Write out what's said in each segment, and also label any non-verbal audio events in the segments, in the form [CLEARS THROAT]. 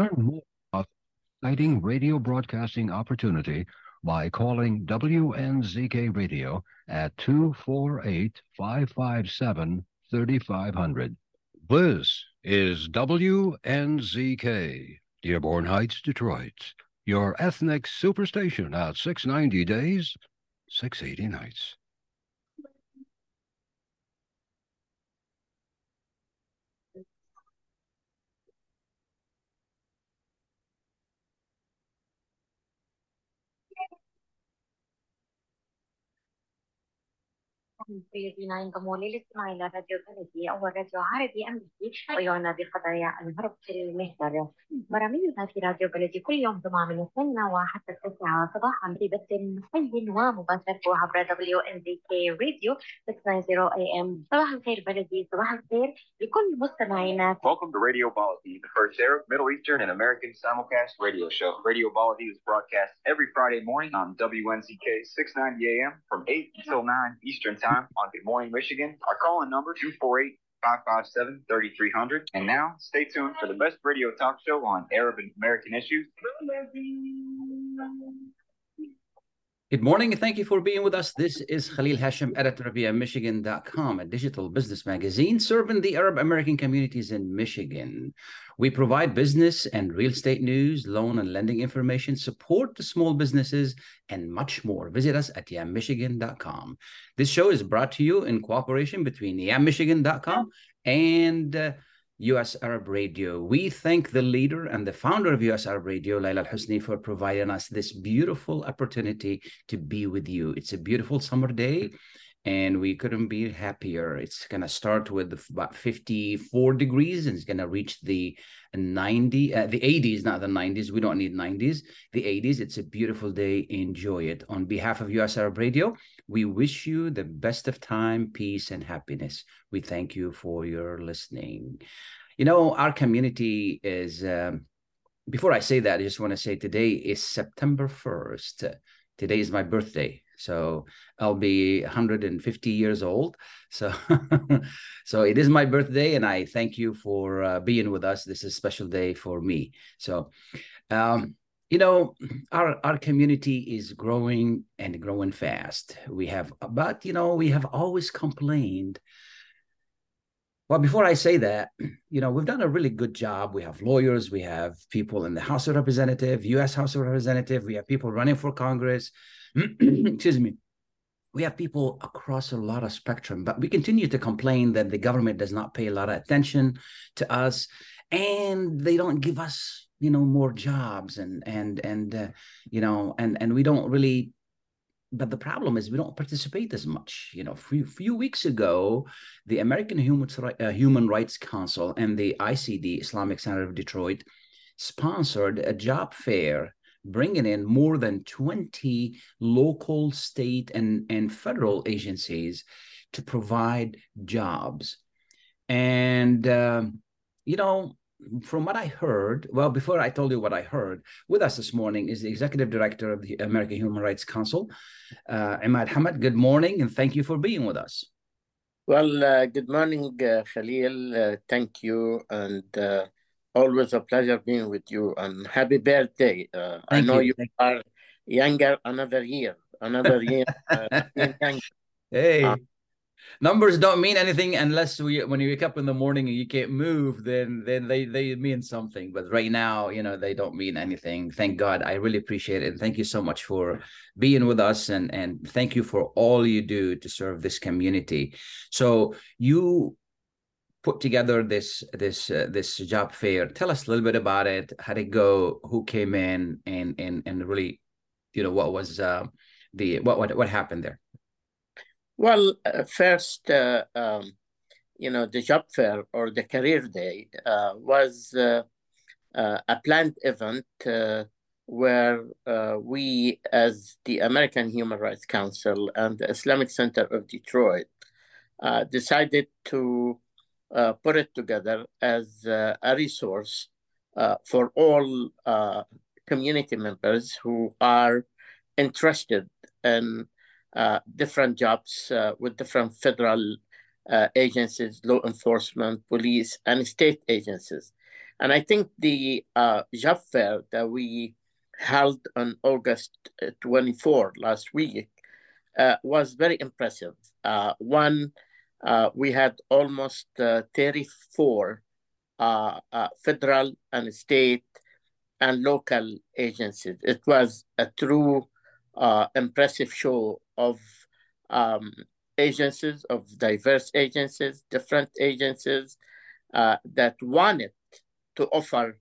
Learn more about exciting radio broadcasting opportunity by calling WNZK Radio at 248 557 3500. This is WNZK, Dearborn Heights, Detroit, your ethnic superstation at 690 days, 680 nights. سيدنا انضموا للاستماع إلى راديو بلدي أول راديو عربي أمريكي ويعنى بقضايا الهرب في المهجر برامجنا في راديو بلدي كل يوم جمعة من الثامنة وحتى التاسعة صباحا ببث حي ومباشر عبر WNZK راديو 690 AM صباح الخير بلدي صباح الخير لكل مستمعينا Welcome to Radio Baladi, the first Arab, Middle Eastern, and American simulcast radio show. Radio Baladi is broadcast every Friday morning on WNZK 690 AM from 8 until 9 Eastern Time on Good Morning Michigan. Our call-in number 248 557 3300. And now, stay tuned for the best radio talk show on Arab and American issues. Good morning and thank you for being with us. This is Khalil Hachem, editor of Michigan.com, a digital business magazine serving the Arab American communities in Michigan. We provide business and real estate news, loan and lending information, support to small businesses, and much more. Visit us at yammichigan.com. This show is brought to you in cooperation between yammichigan.com and uh, US Arab Radio. We thank the leader and the founder of US Arab Radio, Laila Alhusinni, for providing us this beautiful opportunity to be with you. It's a beautiful summer day and we couldn't be happier. It's going to start with about 54 degrees and it's going to reach the 90, uh, the 80s, not the 90s. We don't need 90s, the 80s. It's a beautiful day. Enjoy it. On behalf of US Arab Radio, we wish you the best of time, peace, and happiness. We thank you for your listening. You know, our community is, um, before I say that, I just want to say today is September 1st. Today is my birthday. So I'll be 150 years old. So, [LAUGHS] so it is my birthday, and I thank you for uh, being with us. This is a special day for me. So, um, you know, our our community is growing and growing fast. We have, but you know, we have always complained. Well, before I say that, [CLEARS THROAT] you know, we've done a really good job. We have lawyers, we have people in the House of Representative, U.S. House of Representative, we have people running for Congress. [CLEARS THROAT] excuse me, we have people across a lot of spectrum, but we continue to complain that the government does not pay a lot of attention to us, and they don't give us, you know, more jobs, and and and uh, you know, and and we don't really. But the problem is we don't participate as much. You know, few, few weeks ago, the American Human, uh, Human Rights Council and the ICD, Islamic Center of Detroit, sponsored a job fair bringing in more than 20 local, state, and, and federal agencies to provide jobs. And, um, you know, from what I heard, well, before I told you what I heard, with us this morning is the executive director of the American Human Rights Council, uh, Imad Hamad. Good morning, and thank you for being with us. Well, uh, good morning, uh, Khalil. Uh, thank you, and uh, always a pleasure being with you and happy birthday. Uh, I know you, you are younger another year, another year. Uh, [LAUGHS] hey, numbers don't mean anything unless we, when you wake up in the morning and you can't move, then then they they mean something. But right now, you know, they don't mean anything. Thank God. I really appreciate it. And thank you so much for being with us and and thank you for all you do to serve this community. So you put together this this uh, this job fair. Tell us a little bit about it. How did it go? Who came in? And and and really, you know, what was uh, the what what what happened there? Well, uh, first, uh, um, you know, the job fair or the career day uh, was uh, a planned event where we, as the American Human Rights Council and the Islamic Center of Detroit, decided to uh, put it together as uh, a resource uh, for all community members who are interested in different jobs with different federal agencies, law enforcement, police, and state agencies. And I think the uh, job fair that we held on August uh, 24 last week uh, was very impressive. Uh, one, uh, we had almost uh, 34 federal and state and local agencies. It was a true impressive show of um, agencies, of diverse agencies, different agencies that wanted to offer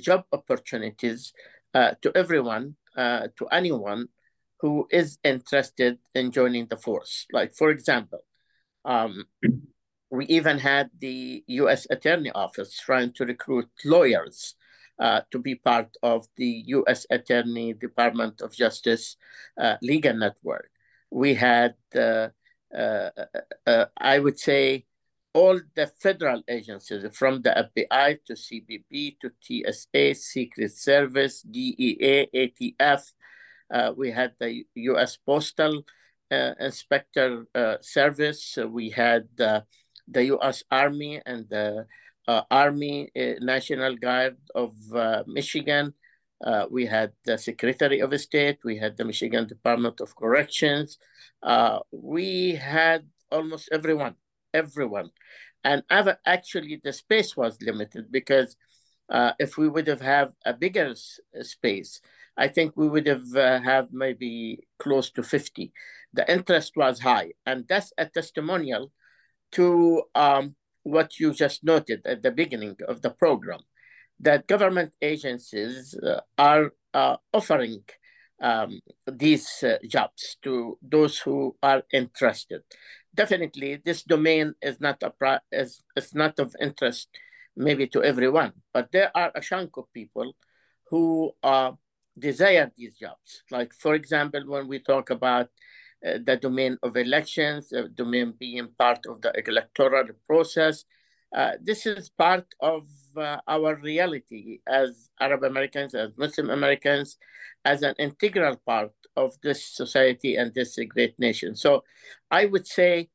job opportunities uh, to everyone, uh, to anyone who is interested in joining the force. Like, for example, um, [CLEARS THROAT] we even had the U.S. Attorney Office trying to recruit lawyers uh, to be part of the U.S. Attorney Department of Justice uh, legal network. We had, uh, uh, I would say, all the federal agencies from the FBI to CBP to TSA, Secret Service, DEA, ATF. Uh, we had the U.S. Postal uh, Inspector uh, Service. we had the U.S. Army and the uh, Army uh, National Guard of uh, Michigan. we had the Secretary of State. We had the Michigan Department of Corrections. we had almost everyone everyone. And actually, the space was limited because uh, if we would have had a bigger space, I think we would have uh, maybe close to 50. The interest was high, and that's a testimonial to um, what you just noted at the beginning of the program, that government agencies uh, are uh, offering um, these uh, jobs to those who are interested definitely this domain is not a is, is not of interest maybe to everyone, but there are a chunk of people who uh, desire these jobs. Like, for example, when we talk about uh, the domain of elections, the domain being part of the electoral process, uh, this is part of uh, our reality as Arab Americans, as Muslim Americans, as an integral part of this society and this great nation. So I would say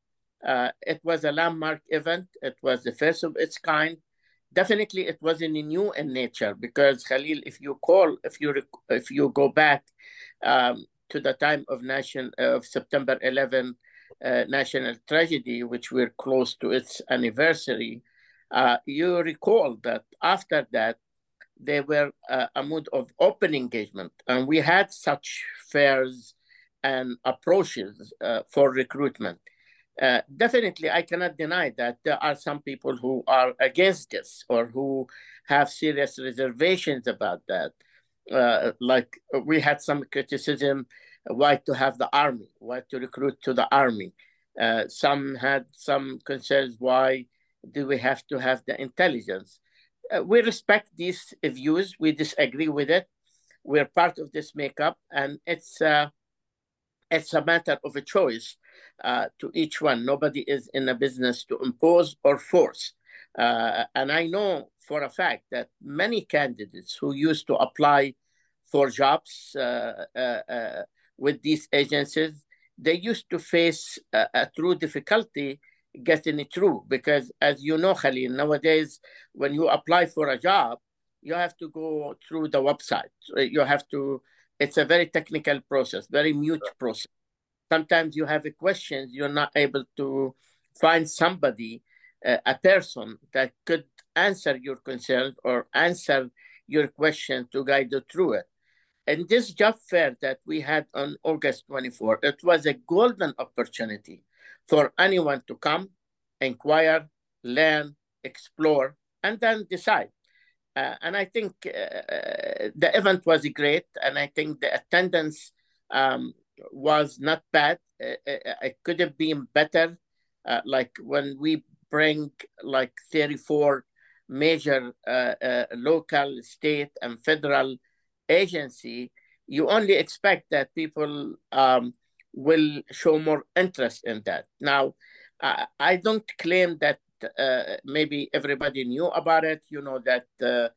uh, it was a landmark event. It was the first of its kind. Definitely, it wasn't new in nature because Khalil, if you call, if you if you go back um, to the time of nation of September 11 uh, national tragedy, which we're close to its anniversary, uh, you recall that after that there were uh, a mood of open engagement, and we had such fairs and approaches uh, for recruitment. Uh, definitely, I cannot deny that there are some people who are against this or who have serious reservations about that. Uh, like we had some criticism why to have the army, why to recruit to the army. Uh, some had some concerns why do we have to have the intelligence. Uh, we respect these views. We disagree with it. We're part of this makeup, and it's uh, it's a matter of a choice uh, to each one. Nobody is in a business to impose or force. Uh, and I know for a fact that many candidates who used to apply for jobs uh, uh, uh with these agencies, they used to face a, a, true difficulty getting it through because, as you know, Khalil, nowadays when you apply for a job, you have to go through the website. You have to. It's a very technical process, very mute process sometimes you have questions, you're not able to find somebody, a person that could answer your concern or answer your question to guide you through it. And this job fair that we had on August 24, it was a golden opportunity for anyone to come, inquire, learn, explore, and then decide. Uh, and I think uh, the event was great, and I think the attendance um, was not bad. It, it could have been better. Uh, like when we bring like 34 major uh, uh, local, state, and federal agency, you only expect that people um, will show more interest in that. Now, I don't claim that uh, maybe everybody knew about it. You know that uh,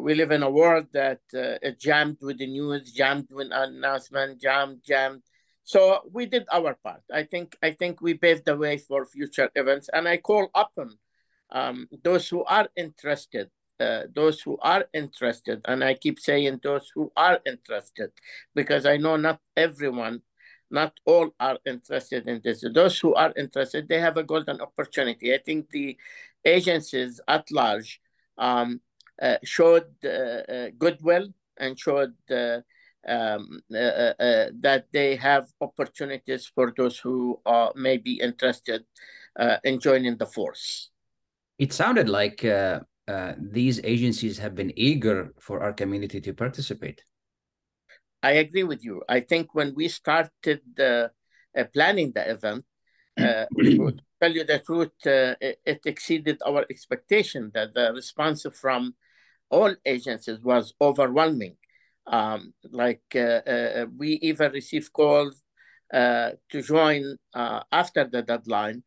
we live in a world that uh, jammed with the news, jammed with announcement, jammed, jammed. So we did our part. I think I think we paved the way for future events, and I call upon um, those who are interested uh, those who are interested, and I keep saying those who are interested, because I know not everyone, not all are interested in this. Those who are interested, they have a golden opportunity. I think the agencies at large um, uh, showed uh, uh goodwill and showed uh, um, uh, that they have opportunities for those who may be interested in joining the force. It sounded like uh, these agencies have been eager for our community to participate. I agree with you. I think when we started uh, uh, planning the event, uh, [CLEARS THROAT] to tell you the truth, uh, it, it, exceeded our expectation that the response from all agencies was overwhelming. Um, like uh, we even received calls to join after the deadline.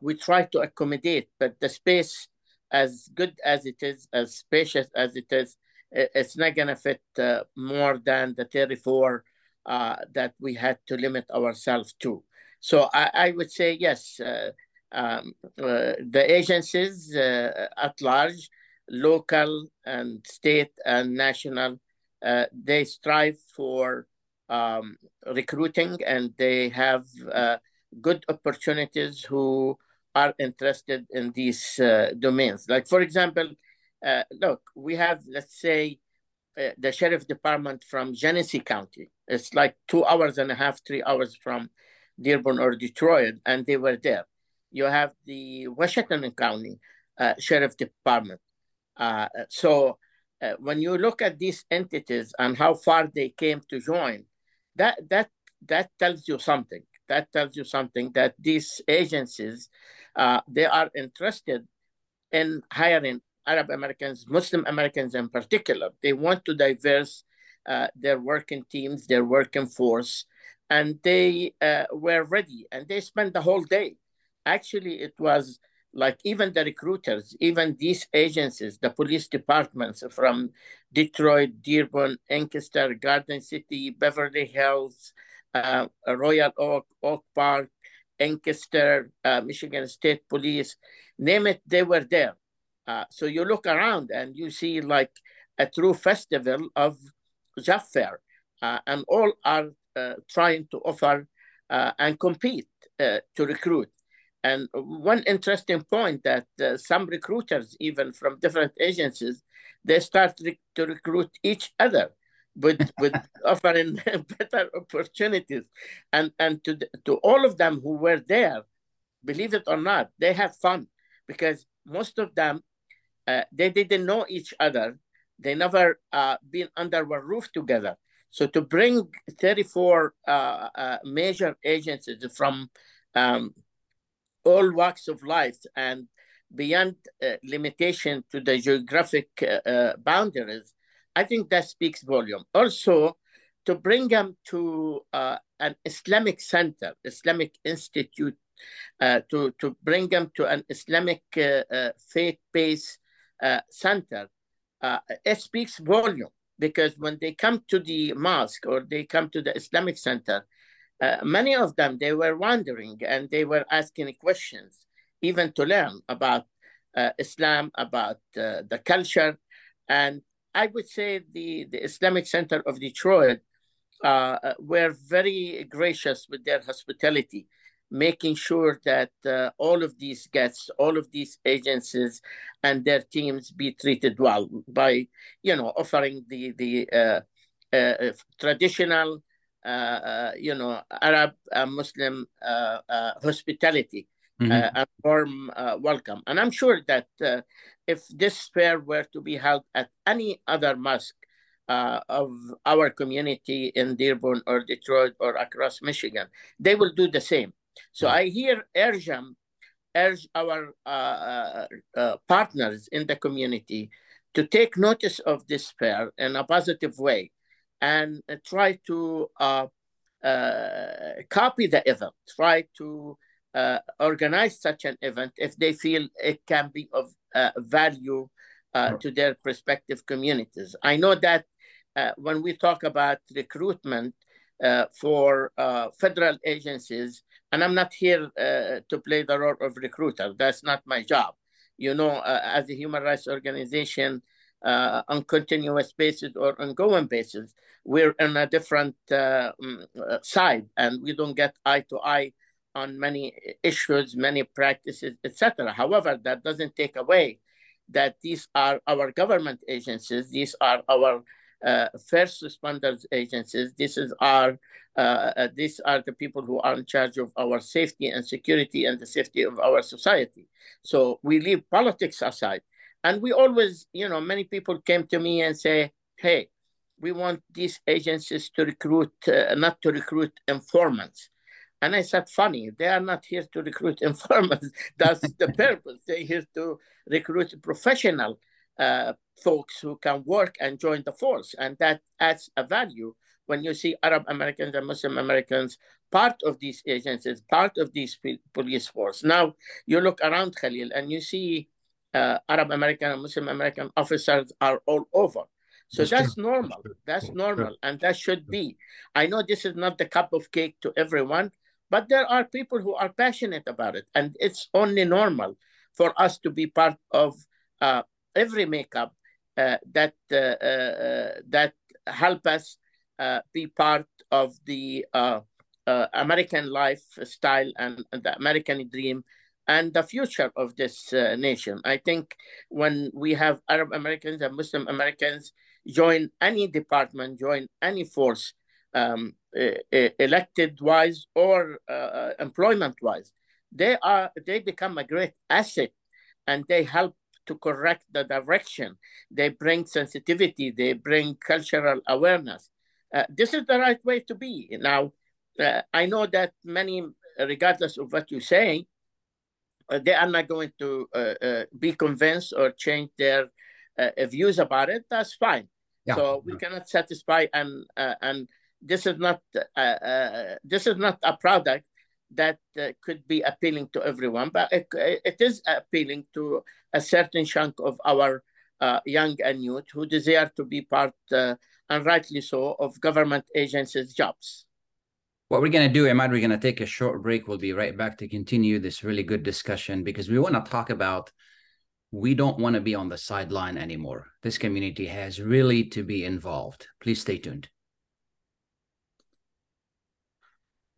we try to accommodate, but the space as good as it is, as spacious as it is, it's not going to fit uh, more than the 34 uh, that we had to limit ourselves to. So I, I would say yes, uh, um, uh, the agencies uh, at large, local and state and national, uh, they strive for um, recruiting and they have good opportunities who are interested in these uh, domains. Like, for example, uh, look, we have, let's say, uh, the sheriff department from Genesee County. It's like two hours and a half, three hours from Dearborn or Detroit, and they were there. You have the Washtenaw County uh, Sheriff Department. Uh, so uh, when you look at these entities and how far they came to join, that that that tells you something. That tells you something that these agencies uh, they are interested in hiring Arab Americans, Muslim Americans in particular. They want to diverse uh, their working teams, their working force, and they uh, were ready and they spent the whole day. Actually, it was like even the recruiters, even these agencies, the police departments from Detroit, Dearborn, Inkster, Garden City, Beverly Hills, uh, Royal Oak, Oak Park, Inkster, uh, Michigan State Police, name it, they were there. Uh, so you look around and you see like a true festival of job fair, uh, and all are uh, trying to offer uh, and compete to recruit. And one interesting point that some recruiters, even from different agencies, they start to recruit each other with [LAUGHS] with offering [LAUGHS] better opportunities. And and to to all of them who were there believe it or not they had fun because most of them uh, they didn't know each other. They never uh, been under one roof together. So to bring 34 uh, uh, major agencies from um, all walks of life and beyond uh, limitation to the geographic uh, boundaries I think that speaks volume. Also, to bring them to uh, an Islamic center, Islamic institute, uh, to, to bring them to an Islamic uh, uh faith-based uh, center, uh, it speaks volume because when they come to the mosque or they come to the Islamic center, many of them, they were wondering and they were asking questions, even to learn about Islam, about the culture, and I would say the, the Islamic Center of Detroit uh, uh, were very gracious with their hospitality, making sure that uh, all of these guests, all of these agencies and their teams be treated well by, you know, offering the, the uh, uh traditional, uh, you know, Arab Muslim hospitality mm-hmm. and warm welcome. And I'm sure that if this fair were to be held at any other mosque uh, of our community in Dearborn or Detroit or across Michigan, they will do the same. So I hear urge them, urge our uh, uh, uh, partners in the community to take notice of this fair in a positive way and try to uh, uh, copy the event, try to organize such an event if they feel it can be of uh, value uh, to their prospective communities. I know that uh, when we talk about recruitment for federal agencies, and I'm not here to play the role of recruiter, that's not my job. you know, uh, as a human rights organization uh, on continuous basis or ongoing basis. We're on a different uh, side and we don't get eye to eye on many issues, many practices, etc. However, that doesn't take away that these are our government agencies, these are our uh, first responders agencies, this is our uh, these are the people who are in charge of our safety and security and the safety of our society. So we leave politics aside. And we always, you know, many people came to me and say, hey, we want these agencies to recruit, uh, not to recruit informants. And I said, funny, they are not here to recruit [LAUGHS] informants. That's the [LAUGHS] purpose. They're here to recruit professional uh, folks who can work and join the force. And that adds a value when you see Arab Americans and Muslim Americans part of these agencies, part of these police force. Now you look around Khalil and you see uh, Arab American and Muslim American officers are all over. So that's, that's normal. That's normal, and that should be. I know this is not the cup of cake to everyone, but there are people who are passionate about it, and it's only normal for us to be part of uh, every makeup uh, that uh, uh, that help us uh, be part of the uh, uh, American lifestyle and, and, the American dream and the future of this nation. I think when we have Arab Americans and Muslim Americans join any department, join any force, um, elected wise or employment wise, they are they become a great asset and they help to correct the direction. They bring sensitivity, they bring cultural awareness. Uh, this is the right way to be. Now, uh, I know that many, regardless of what you say, uh, Uh, they are not going to uh, uh, be convinced or change their uh, uh views about it. That's fine. Yeah. So we cannot satisfy, and uh, and this is not this is not a product that could be appealing to everyone, but it, it is appealing to a certain chunk of our young and youth who desire to be part and rightly so, of government agencies' jobs. What we're going to do, Ahmad, we're going to take a short break. We'll be right back to continue this really good discussion because we want to talk about we don't want to be on the sideline anymore. This community has really to be involved. Please stay tuned.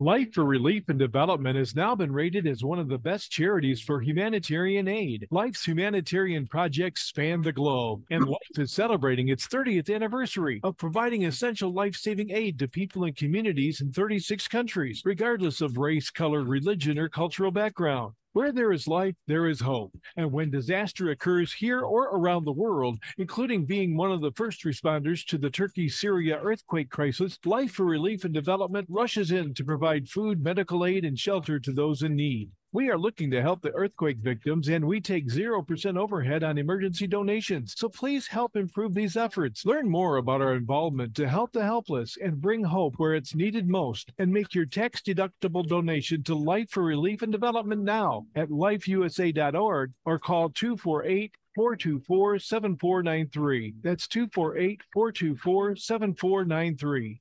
Life for Relief and Development has now been rated as one of the best charities for humanitarian aid. Life's humanitarian projects span the globe, and Life is celebrating its 30th anniversary of providing essential life saving aid to people and communities in 36 countries, regardless of race, color, religion, or cultural background. Where there is life, there is hope. And when disaster occurs here or around the world, including being one of the first responders to the Turkey Syria earthquake crisis, Life for Relief and Development rushes in to provide food, medical aid, and shelter to those in need. We are looking to help the earthquake victims and we take 0% overhead on emergency donations. So please help improve these efforts. Learn more about our involvement to help the helpless and bring hope where it's needed most. And make your tax deductible donation to Life for Relief and Development now at lifeusa.org or call 248 424 7493. That's 248 424 7493.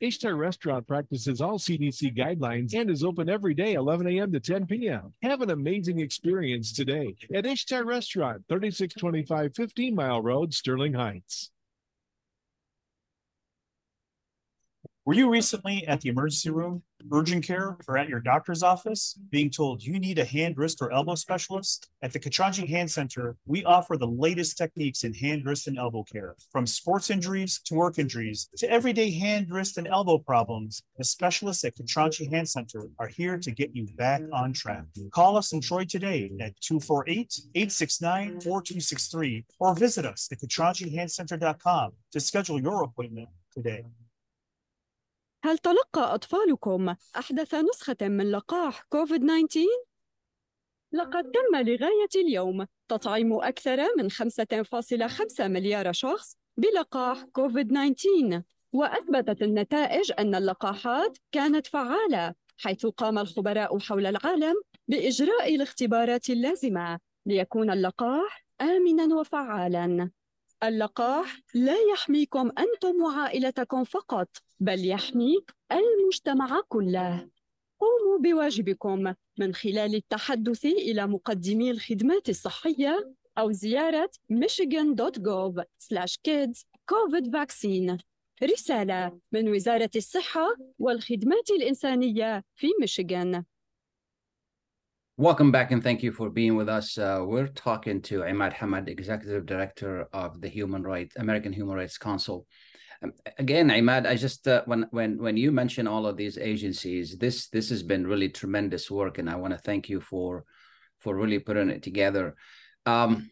Ishtar Restaurant practices all CDC guidelines and is open every day, 11 a.m. to 10 p.m. Have an amazing experience today at Ishtar Restaurant, 3625 15 Mile Road, Sterling Heights. Were you recently at the emergency room, urgent care, or at your doctor's office being told you need a hand, wrist, or elbow specialist? At the Katranji Hand Center, we offer the latest techniques in hand, wrist, and elbow care. From sports injuries to work injuries to everyday hand, wrist, and elbow problems, the specialists at Katranji Hand Center are here to get you back on track. Call us in Troy today at 248-869-4263 or visit us at katranjihandcenter.com to schedule your appointment today. هل تلقى أطفالكم أحدث نسخة من لقاح كوفيد 19؟ لقد تم لغاية اليوم. تطعيم أكثر من 5.5 مليار شخص بلقاح كوفيد-19 وأثبتت النتائج أن اللقاحات كانت فعالة حيث قام الخبراء حول العالم بإجراء الاختبارات اللازمة ليكون اللقاح آمناً وفعالاً. اللقاح لا يحميكم أنتم وعائلتكم فقط بل يحمي المجتمع كله. قوموا بواجبكم من خلال التحدث إلى مقدمي الخدمات الصحية أو زيارة michigan.gov kids covid vaccine رسالة من وزارة الصحة والخدمات الإنسانية في ميشيغان. Welcome back and thank you for being with us. Uh, we're talking to Imad Hamad, Executive Director of the Human Rights American Human Rights Council. Um, again, Imad, I just uh, when when when you mention all of these agencies, this this has been really tremendous work, and I want to thank you for for really putting it together. Um,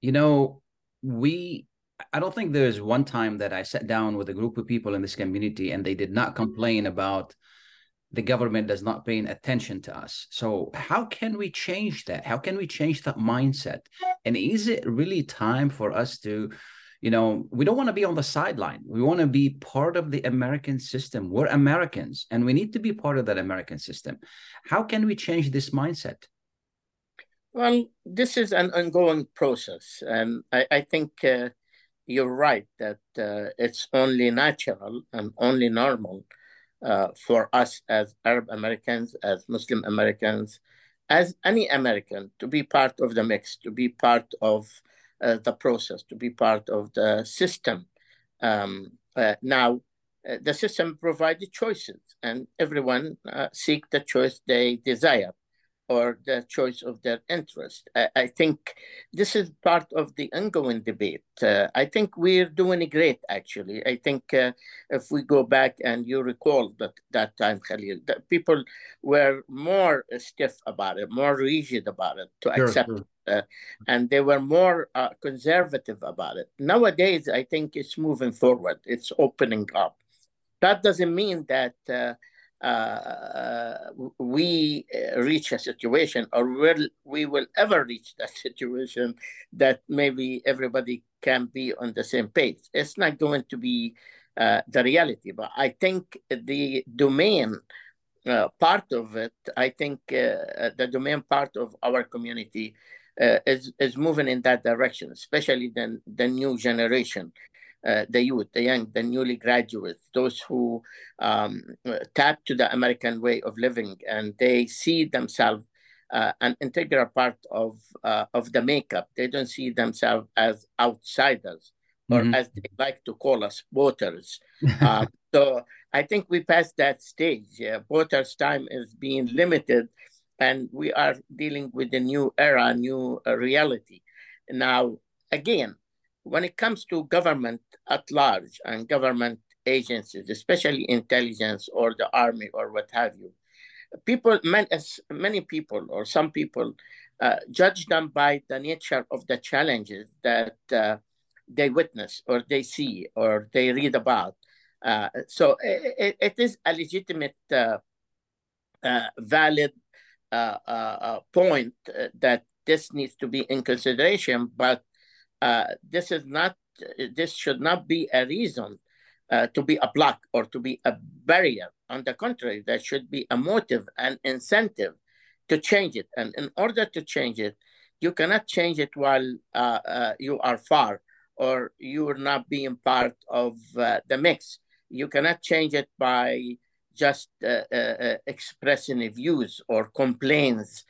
you know, we I don't think there's one time that I sat down with a group of people in this community and they did not complain about the government does not paying attention to us. So how can we change that? How can we change that mindset? And is it really time for us to, you know, we don't want to be on the sideline. We want to be part of the American system. We're Americans and we need to be part of that American system. How can we change this mindset? Well, this is an ongoing process. And I, I think uh, you're right that uh, it's only natural and only normal uh, for us as Arab Americans, as Muslim Americans, as any American to be part of the mix, to be part of uh, the process, to be part of the system. Um, uh, now, uh, the system provides choices, and everyone uh, seek the choice they desire or the choice of their interest. I, I, think this is part of the ongoing debate. Uh, I think we're doing great, actually. I think uh, if we go back and you recall that that time, Khalil, that people were more stiff about it, more rigid about it to sure, accept sure. Uh, and they were more uh, conservative about it. Nowadays, I think it's moving forward. It's opening up. That doesn't mean that uh, we uh, reach a situation or will we will ever reach that [LAUGHS] situation that maybe everybody can be on the same page. It's not going to be uh, the reality, but I think the domain uh, part of it, I think uh, the domain part of our community uh, is is moving in that direction, especially the the new generation uh, the youth, the young, the newly graduates, those who um, tap to the American way of living and they see themselves uh, an integral part of uh, of the makeup. They don't see themselves as outsiders, or mm-hmm. as they like to call us, voters. [LAUGHS] Um, so I think we passed that stage. Uh, voters' time is being limited, and we are dealing with a new era, new uh, reality. Now, again, when it comes to government at large and government agencies, especially intelligence or the army or what have you, people, many, many people or some people uh, judge them by the nature of the challenges that uh, they witness or they see or they read about. Uh, so it, it is a legitimate, uh, uh, valid uh, point that this needs to be in consideration, but uh, this is not this should not be a reason uh, to be a block or to be a barrier. On the contrary, there should be a motive and incentive to change it. And in order to change it, you cannot change it while uh, uh you are far or you are not being part of uh, the mix. You cannot change it by just expressing views or complaints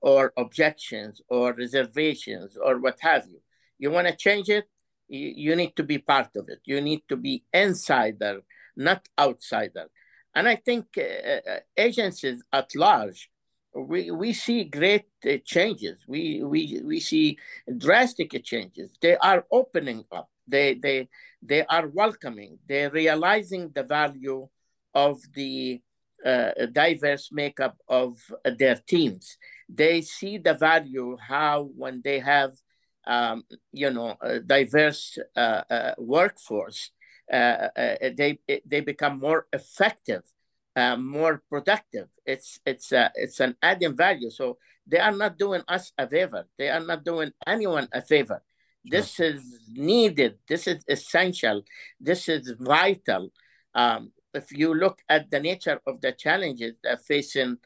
or objections or reservations or what have you you want to change it, you, need to be part of it. You need to be insider, not outsider. And I think uh, uh agencies at large, we, we see great uh, changes. We, we, we see drastic changes. They are opening up. They, they, they are welcoming. They're realizing the value of the uh, diverse makeup of their teams. They see the value how when they have um, you know, a diverse uh, uh, workforce, uh, uh, they they become more effective uh, more productive. It's it's uh, it's an adding value. So they are not doing us a favor. They are not doing anyone a favor. This is needed. This is essential. This is vital. Um, if you look at the nature of the challenges that facing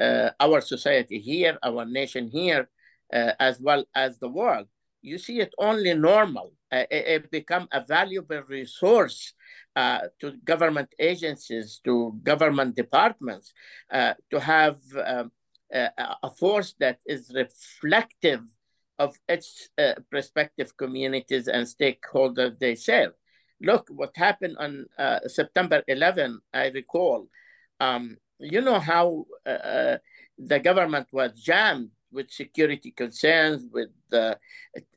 uh, our society here, our nation here, uh, as well as the world, you see it only normal. Uh, it, it become a valuable resource uh, to government agencies, to government departments, uh, to have um, a force that is reflective of its uh, prospective communities and stakeholders they serve. Look, what happened on uh, September 11, I recall. Um, you know how uh, the government was jammed with security concerns, with uh,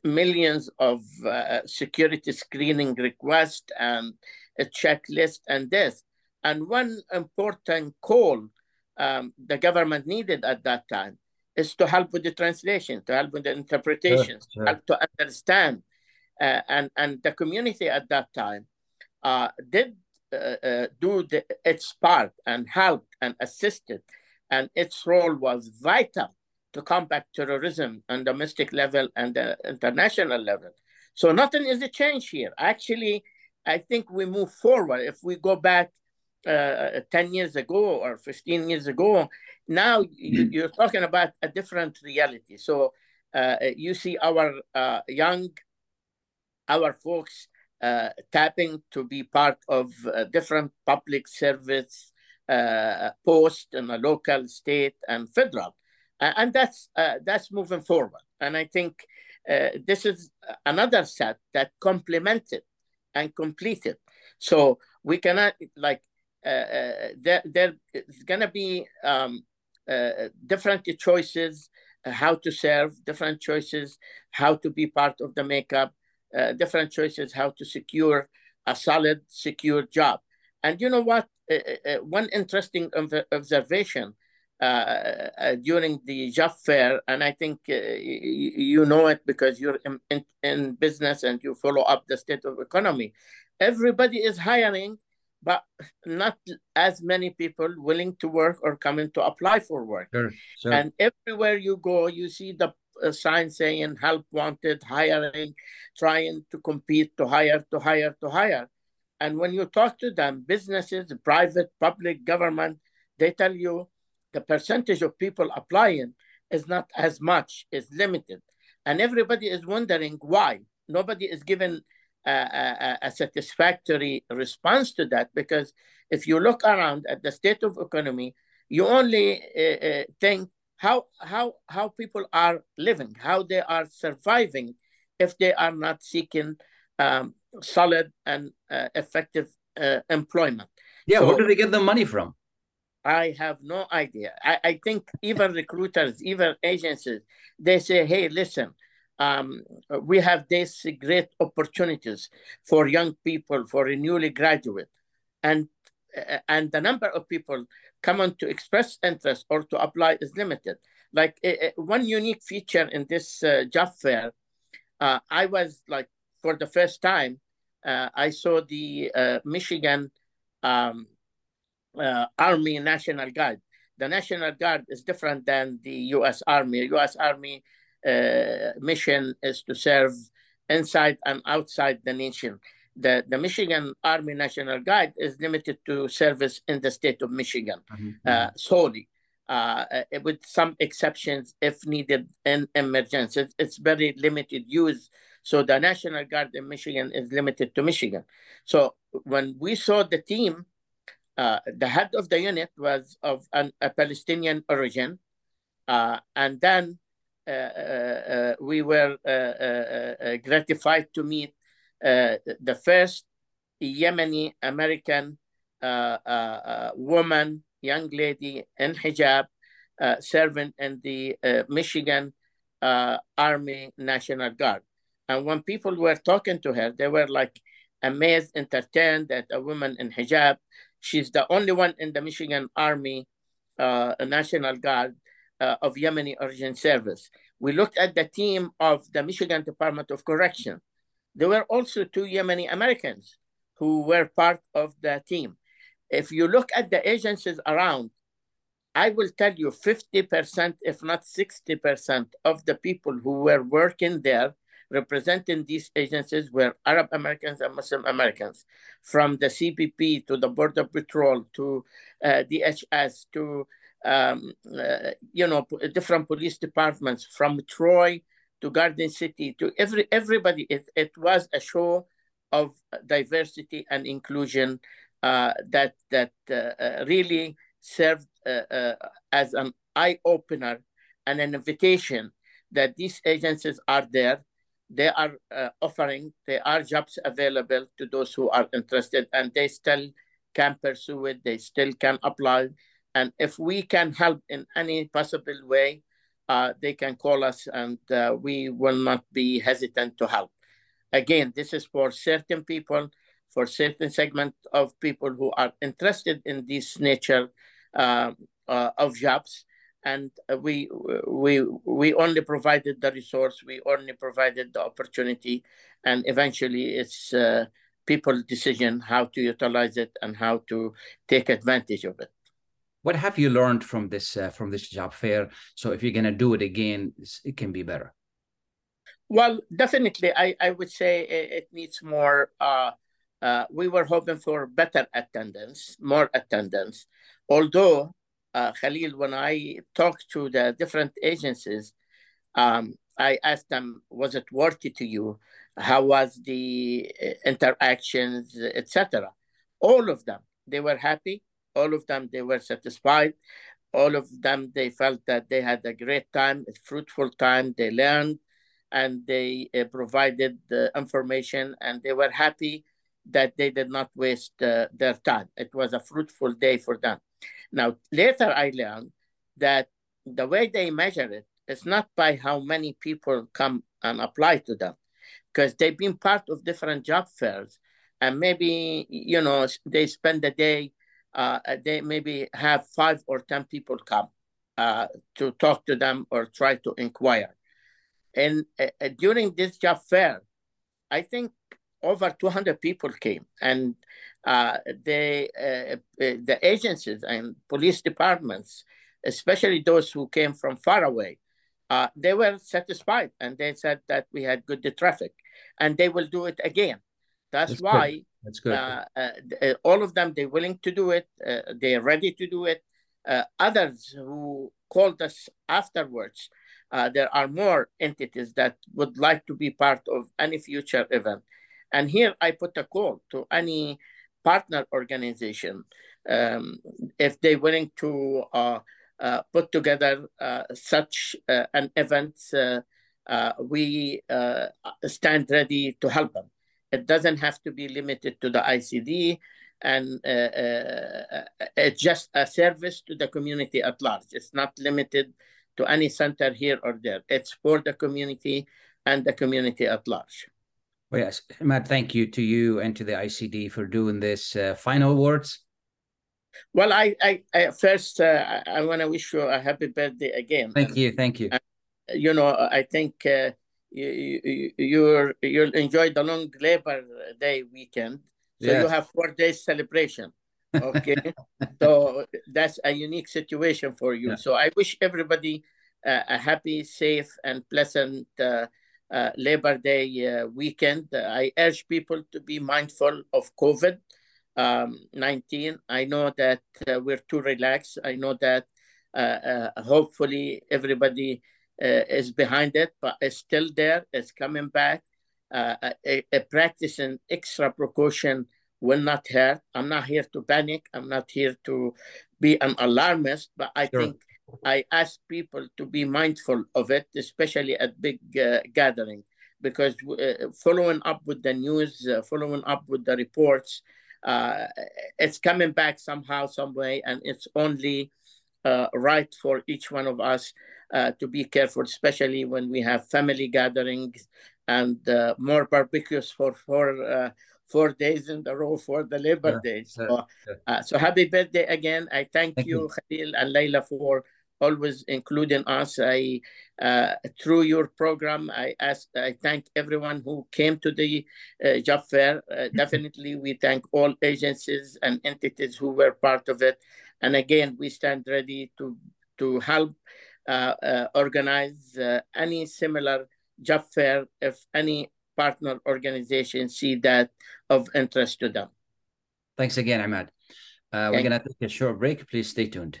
millions of uh, security screening requests and a checklist and this. And one important call um, the government needed at that time is to help with the translation, to help with the interpretations, sure, sure. help to understand. Uh, and, and the community at that time uh, did uh, uh do the, its part and helped and assisted. And its role was vital to combat terrorism on domestic level and the international level. So nothing is a change here. Actually, I think we move forward. If we go back uh, 10 years ago or 15 years ago, now you, are talking about a different reality. So uh, you see our uh, young, our folks uh, tapping to be part of different public service uh, posts in a local, state, and federal. And that's, uh, that's moving forward. And I think this is another set that complemented and completed. So we cannot like uh, uh, there there's gonna be um, uh, different choices how to serve, different choices how to be part of the makeup, different choices how to secure a solid, secure job. And you know what? one interesting observation uh, uh, during the job fair, and I think uh, you know it because you're in, in, in, business and you follow up the state of economy. Everybody is hiring but not as many people willing to work or coming to apply for work. Sure, sure. And everywhere you go, you see the uh, sign saying help wanted, hiring, trying to compete to hire, to hire, to hire. And when you talk to them, businesses, private, public, government, they tell you the percentage of people applying is not as much, is limited. And everybody is wondering why. Nobody is given a, a, satisfactory response to that because if you look around at the state of economy, you only uh, uh, think how how how people are living, how they are surviving, if they are not seeking um, solid and uh, effective uh, employment. Yeah, so, where do they get the money from? I have no idea. I, I think even recruiters, even agencies, they say, "Hey, listen, um, we have these great opportunities for young people, for a newly graduate, and and the number of people coming to express interest or to apply is limited. Like uh, one unique feature in this uh, job fair, uh, I was like for the first time, I saw the Michigan um, Army National Guard. The National Guard is different than the U.S. Army. U.S. Army uh, mission is to serve inside and outside the nation. The, the Michigan Army National Guard is limited to service in the state of Michigan mm-hmm. uh, solely, uh, uh, with some exceptions if needed in emergencies. It's very limited use. So the National Guard in Michigan is limited to Michigan. So when we saw the team, uh, the head of the unit was of an, a Palestinian origin. Uh, and then uh, uh, uh, we were uh, uh, uh, gratified to meet the first Yemeni American woman, young lady in hijab, serving in the Michigan Army National Guard. And when people were talking to her, they were like amazed, entertained that a woman in hijab, she's the only one in the Michigan Army uh, National Guard uh, of Yemeni origin service. We looked at the team of the Michigan Department of Correction. There were also two Yemeni Americans who were part of the team. if you look at the agencies around, I will tell you 50%, if not 60% of the people who were working there representing these agencies were Arab Americans and Muslim Americans, from the CBP to the Border Patrol to uh, DHS to um, uh, you know different police departments, from Troy to Garden City to every everybody. It, it was a show of diversity and inclusion uh, that that uh, uh, really served as an eye opener and an invitation that these agencies are there they are uh, offering, there are jobs available to those who are interested, and they still can pursue it, they still can apply. And if we can help in any possible way, uh, they can call us and uh, we will not be hesitant to help. Again, this is for certain people, for certain segment of people who are interested in this nature um, uh, of jobs and we we we only provided the resource we only provided the opportunity and eventually it's uh, people's decision how to utilize it and how to take advantage of it. What have you learned from this uh, from this job fair? So if you're going to do it again it can be better. Well definitely i i would say it, needs more uh, uh, we were hoping for better attendance more attendance. Although uh, Khalil, when I talked to the different agencies, um, I asked them, was it worthy to you? How was the uh, interactions, etc. All of them, they were happy. All of them, they were satisfied. All of them, they felt that they had a great time, a fruitful time. They learned and they uh, provided the information and they were happy that they did not waste uh, their time. It was a fruitful day for them. Now, later I learned that the way they measure it is not by how many people come and apply to them, because they've been part of different job fairs. And maybe, you know, they spend the day, uh, they maybe have five or 10 people come uh, to talk to them or try to inquire. And uh, uh during this job fair, I think over 200 people came. And uh, the, uh, uh, the agencies and police departments, especially those who came from far away, uh, they were satisfied and they said that we had good traffic and they will do it again. That's, That's why good. That's good. Uh, uh, all of them, they're willing to do it. they're ready to do it. others who called us afterwards, there are more entities that would like to be part of any future event. And here I put a call to any partner organization, um, if they're willing to uh, uh, put together uh, such uh, an event, uh, uh, we stand ready to help them. It doesn't have to be limited to the ICD, and it's just a service to the community at large. It's not limited to any center here or there. It's for the community and the community at large. Well, yes, Matt, thank you to you and to the ICD for doing this. Uh, final words? Well, I, I, I first, uh, I, want to wish you a happy birthday again. Thank and, you, thank you. Uh, you know, I think uh, you, you, you're, you'll enjoy the long Labor Day weekend. So yes. you have four days celebration. [LAUGHS] Okay. so that's a unique situation for you. Yeah. So I wish everybody uh, a happy, safe, and pleasant uh, Labor Day uh, weekend. I urge people to be mindful of COVID um, 19. I know that uh, we're too relaxed. I know that uh, uh, hopefully everybody uh, is behind it, but it's still there. It's coming back. a, a and extra precaution will not hurt. I'm not here to panic. I'm not here to be an alarmist, but I sure. think I ask people to be mindful of it, especially at big uh, gathering, because uh, following up with the news, uh, following up with the reports, uh, it's coming back somehow, some way, and it's only uh, right for each one of us uh, to be careful, especially when we have family gatherings and more barbecues for for four days in a row for the Labor yeah, Day. So, yeah. uh, so happy birthday again. I thank, thank you, you, Khalil and Laila, for always including us. I uh, through your program, I ask, I thank everyone who came to the uh, job fair. Uh, [LAUGHS] definitely, we thank all agencies and entities who were part of it. And again, we stand ready to to help uh, uh, organize uh, any similar job fair if any partner organizations see that of interest to them. Thanks again, Imad. Uh, we're going to take a short break. Please stay tuned.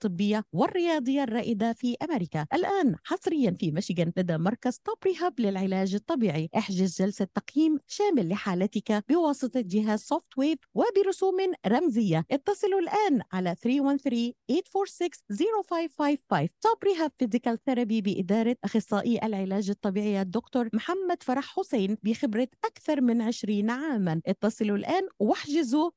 الطبية والرياضية الرائدة في أمريكا. الآن حصريا في ميشيغان لدى مركز توب ريهاب للعلاج الطبيعي. احجز جلسة تقييم شامل لحالتك بواسطة جهاز سوفت ويف وبرسوم رمزية. اتصلوا الآن على 313-846-0555 توب ريهاب فيزيكال ثيرابي بإدارة أخصائي العلاج الطبيعي الدكتور محمد فرح حسين بخبرة أكثر من 20 عاما. اتصلوا الآن واحجزوا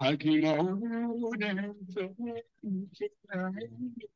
313-846-0555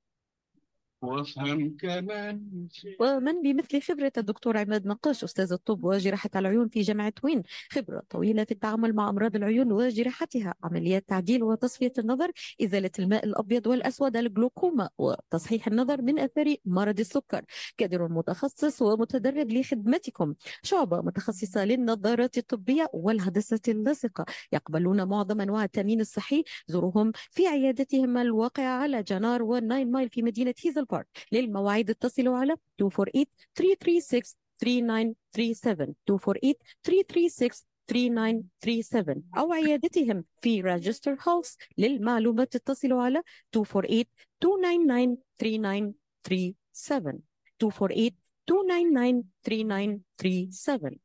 وافهم كمان ومن بمثل خبرة الدكتور عماد نقاش أستاذ الطب وجراحة العيون في جامعة وين؟ خبرة طويلة في التعامل مع أمراض العيون وجراحتها عمليات تعديل وتصفية النظر إزالة الماء الأبيض والأسود الجلوكوما وتصحيح النظر من أثار مرض السكر. كادر متخصص ومتدرب لخدمتكم. شعبة متخصصة للنظارات الطبية والهندسة اللاصقة. يقبلون معظم أنواع التأمين الصحي. زورهم في عيادتهم الواقعة على جنار والناين مايل في مدينة هيزل. بارك للمواعيد اتصلوا على 248-336-3937 248-336-3937 أو عيادتهم في راجستر House. للمعلومات اتصلوا على 248-299-3937 248-299-3937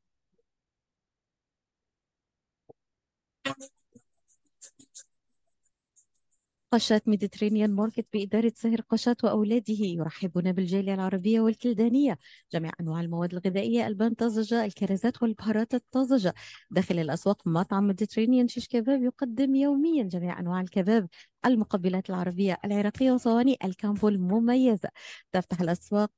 Thank you. 299 3937 قشات ميديترينيان ماركت بإدارة سهر قشات وأولاده يرحبون بالجالية العربية والكلدانية. جميع أنواع المواد الغذائية البان طازجة الكرزات والبهارات الطازجة. داخل الأسواق مطعم ميديترينيان شيش كباب يقدم يوميا جميع أنواع الكباب. المقبلات العربية العراقية وصواني الكامبو المميزة تفتح الأسواق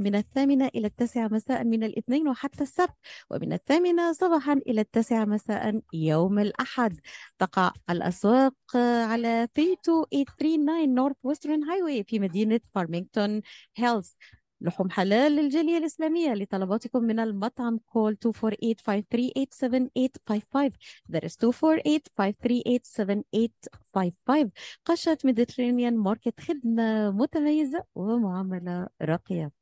من الثامنة إلى التاسعة مساء من الاثنين وحتى السبت ومن الثامنة صباحا إلى التاسعة مساء يوم الأحد. تقع الأسواق على 32839 نورث ويسترن هايوي في مدينة فارمينغتون هيلز لحوم حلال للجالية الإسلامية لطلباتكم من المطعم كول 248-538-7855 that is 248-538-7855 قشة ميديترينيان ماركت خدمة متميزة ومعاملة راقية.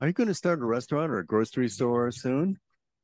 Are you going to start a restaurant or a grocery store soon?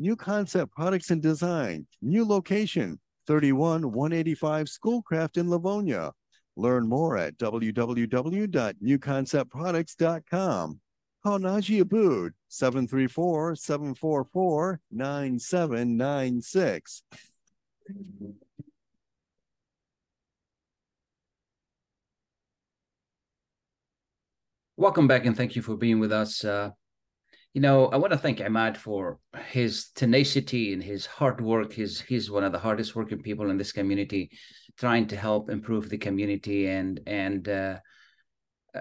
New Concept Products and Design, new location, 31 185 Schoolcraft in Livonia. Learn more at www.newconceptproducts.com. Call Naji Abood, 734 744 9796. Welcome back and thank you for being with us. Uh, you know, I want to thank Imad for his tenacity and his hard work. He's he's one of the hardest working people in this community, trying to help improve the community and and uh,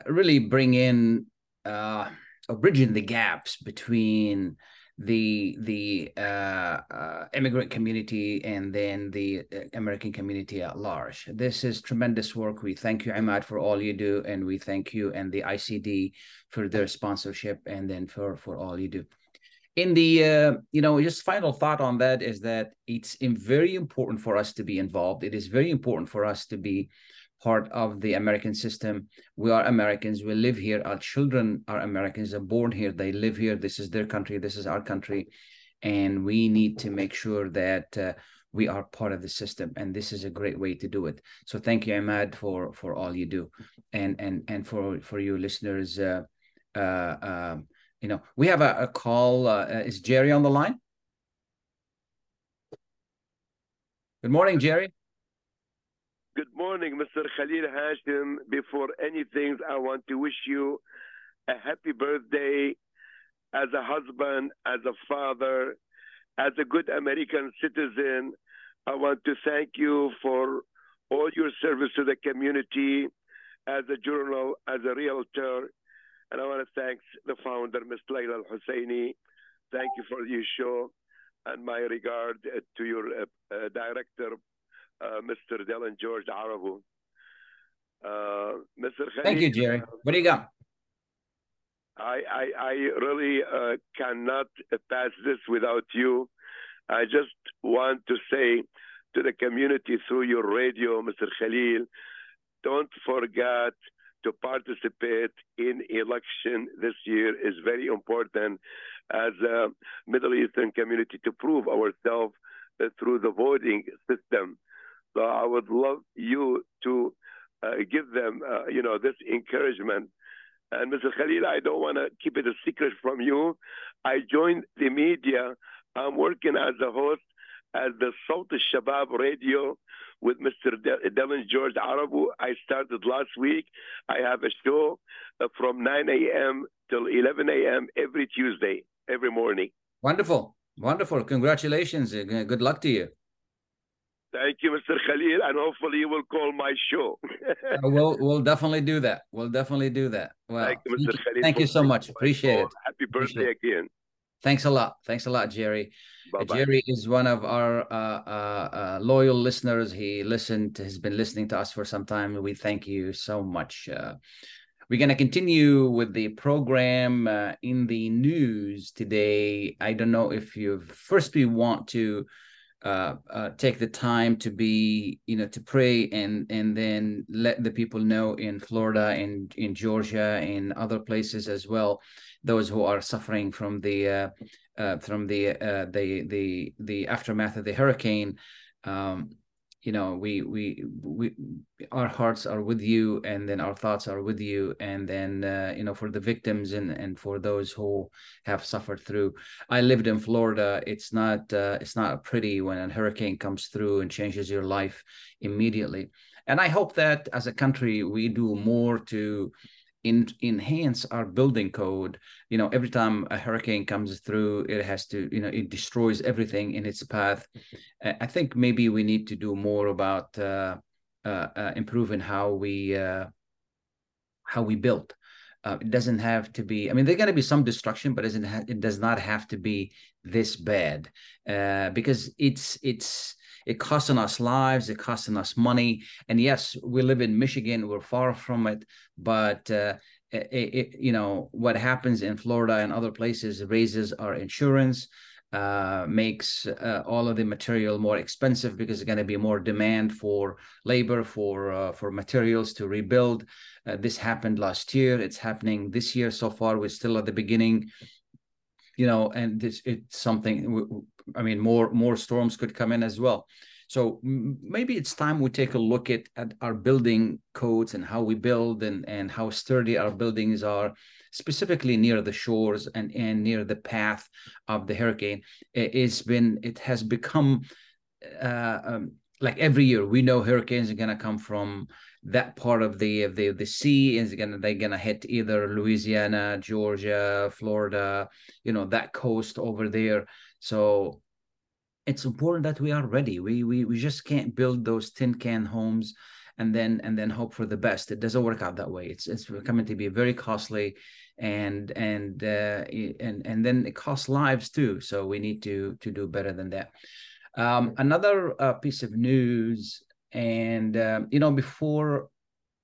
really bring in uh, bridging the gaps between the the uh, uh, immigrant community and then the uh, American community at large. This is tremendous work. We thank you, Imad, for all you do, and we thank you and the ICD for their sponsorship and then for for all you do. In the uh, you know, just final thought on that is that it's very important for us to be involved. It is very important for us to be part of the American system. We are Americans. We live here. Our children are Americans. They're born here. They live here. This is their country. This is our country. And we need to make sure that uh, we are part of the system. And this is a great way to do it. So thank you, Imad, for for all you do, and and and for for you listeners. Uh, uh, um, you know, we have a, a call. Uh, is Jerry on the line? Good morning, Jerry. Good morning, Mr. Khalil Hachem. Before anything, I want to wish you a happy birthday as a husband, as a father, as a good American citizen. I want to thank you for all your service to the community as a journal, as a realtor. And I want to thank the founder, Ms. Laila Husseini. Thank you for your show. And my regard to your uh, uh, director, Mr. Dylan George Arabu. Uh, Mr. Khalid, Thank you, Jerry. What do you got? I, I, I really uh, cannot pass this without you. I just want to say to the community through your radio, Mr. Khalil, don't forget to participate in election this year is very important as a Middle Eastern community to prove ourselves uh, through the voting system. So I would love you to uh, give them, uh, you know, this encouragement. And Mr. Khalil, I don't want to keep it a secret from you. I joined the media. I'm working as a host at the Salt Shabab radio with Mr. De- Dylan George Arabu. I started last week. I have a show uh, from 9 a.m. till 11 a.m. every Tuesday, every morning. Wonderful. Wonderful. Congratulations. Uh, Good luck to you. Thank you, Mr. Khalil, and hopefully you will call my show. [LAUGHS] Uh, we'll we'll definitely do that. We'll definitely do that. Well, Thank you, Mr. Khalil. thank you so much. Appreciate it. Happy birthday Appreciate again. Thanks a lot. Thanks a lot, Jerry. Uh, Bye-bye. Jerry is one of our uh, uh, uh, loyal listeners. He listened, has been listening to us for some time. We thank you so much. Uh, we're going to continue with the program uh, in the news today. I don't know if you first we want to uh, uh, take the time to be, you know, to pray and and then let the people know in Florida and in Georgia and other places as well, those who are suffering from the uh, uh, from the uh, the the the aftermath of the hurricane. Um, you know, we we we our hearts are with you, and then our thoughts are with you, and then uh, you know for the victims and and for those who have suffered through. I lived in Florida. It's not uh, it's not pretty when a hurricane comes through and changes your life immediately. And I hope that as a country we do more to in, enhance our building code. You know, every time a hurricane comes through, it has to, you know, it destroys everything in its path. Uh, I think maybe we need to do more about uh, uh, uh, improving how we uh, how we build. It doesn't have to be. I mean, there's going to be some destruction, but isn't ha- it does not have to be this bad because it's it's it costing us lives, it costing us money. And yes, we live in Michigan; we're far from it, but uh, it, it, you know what happens in Florida and other places raises our insurance. Uh, makes uh, all of the material more expensive because there's going to be more demand for labor for uh, for materials to rebuild. Uh, this happened last year. It's happening this year. So far, we're still at the beginning. You know, and this it's something. I mean, more more storms could come in as well. So maybe it's time we take a look at, at our building codes and how we build and, and how sturdy our buildings are, specifically near the shores and, and near the path of the hurricane. It's been it has become uh, um, like every year we know hurricanes are going to come from that part of the of the the sea is to they're going to hit either Louisiana, Georgia, Florida, you know that coast over there. So it's important that we are ready. We we we just can't build those tin can homes and then and then hope for the best. It doesn't work out that way. It's it's coming to be very costly, and and uh, and and then it costs lives too. So we need to to do better than that. Um, another uh, piece of news, and um, you know, before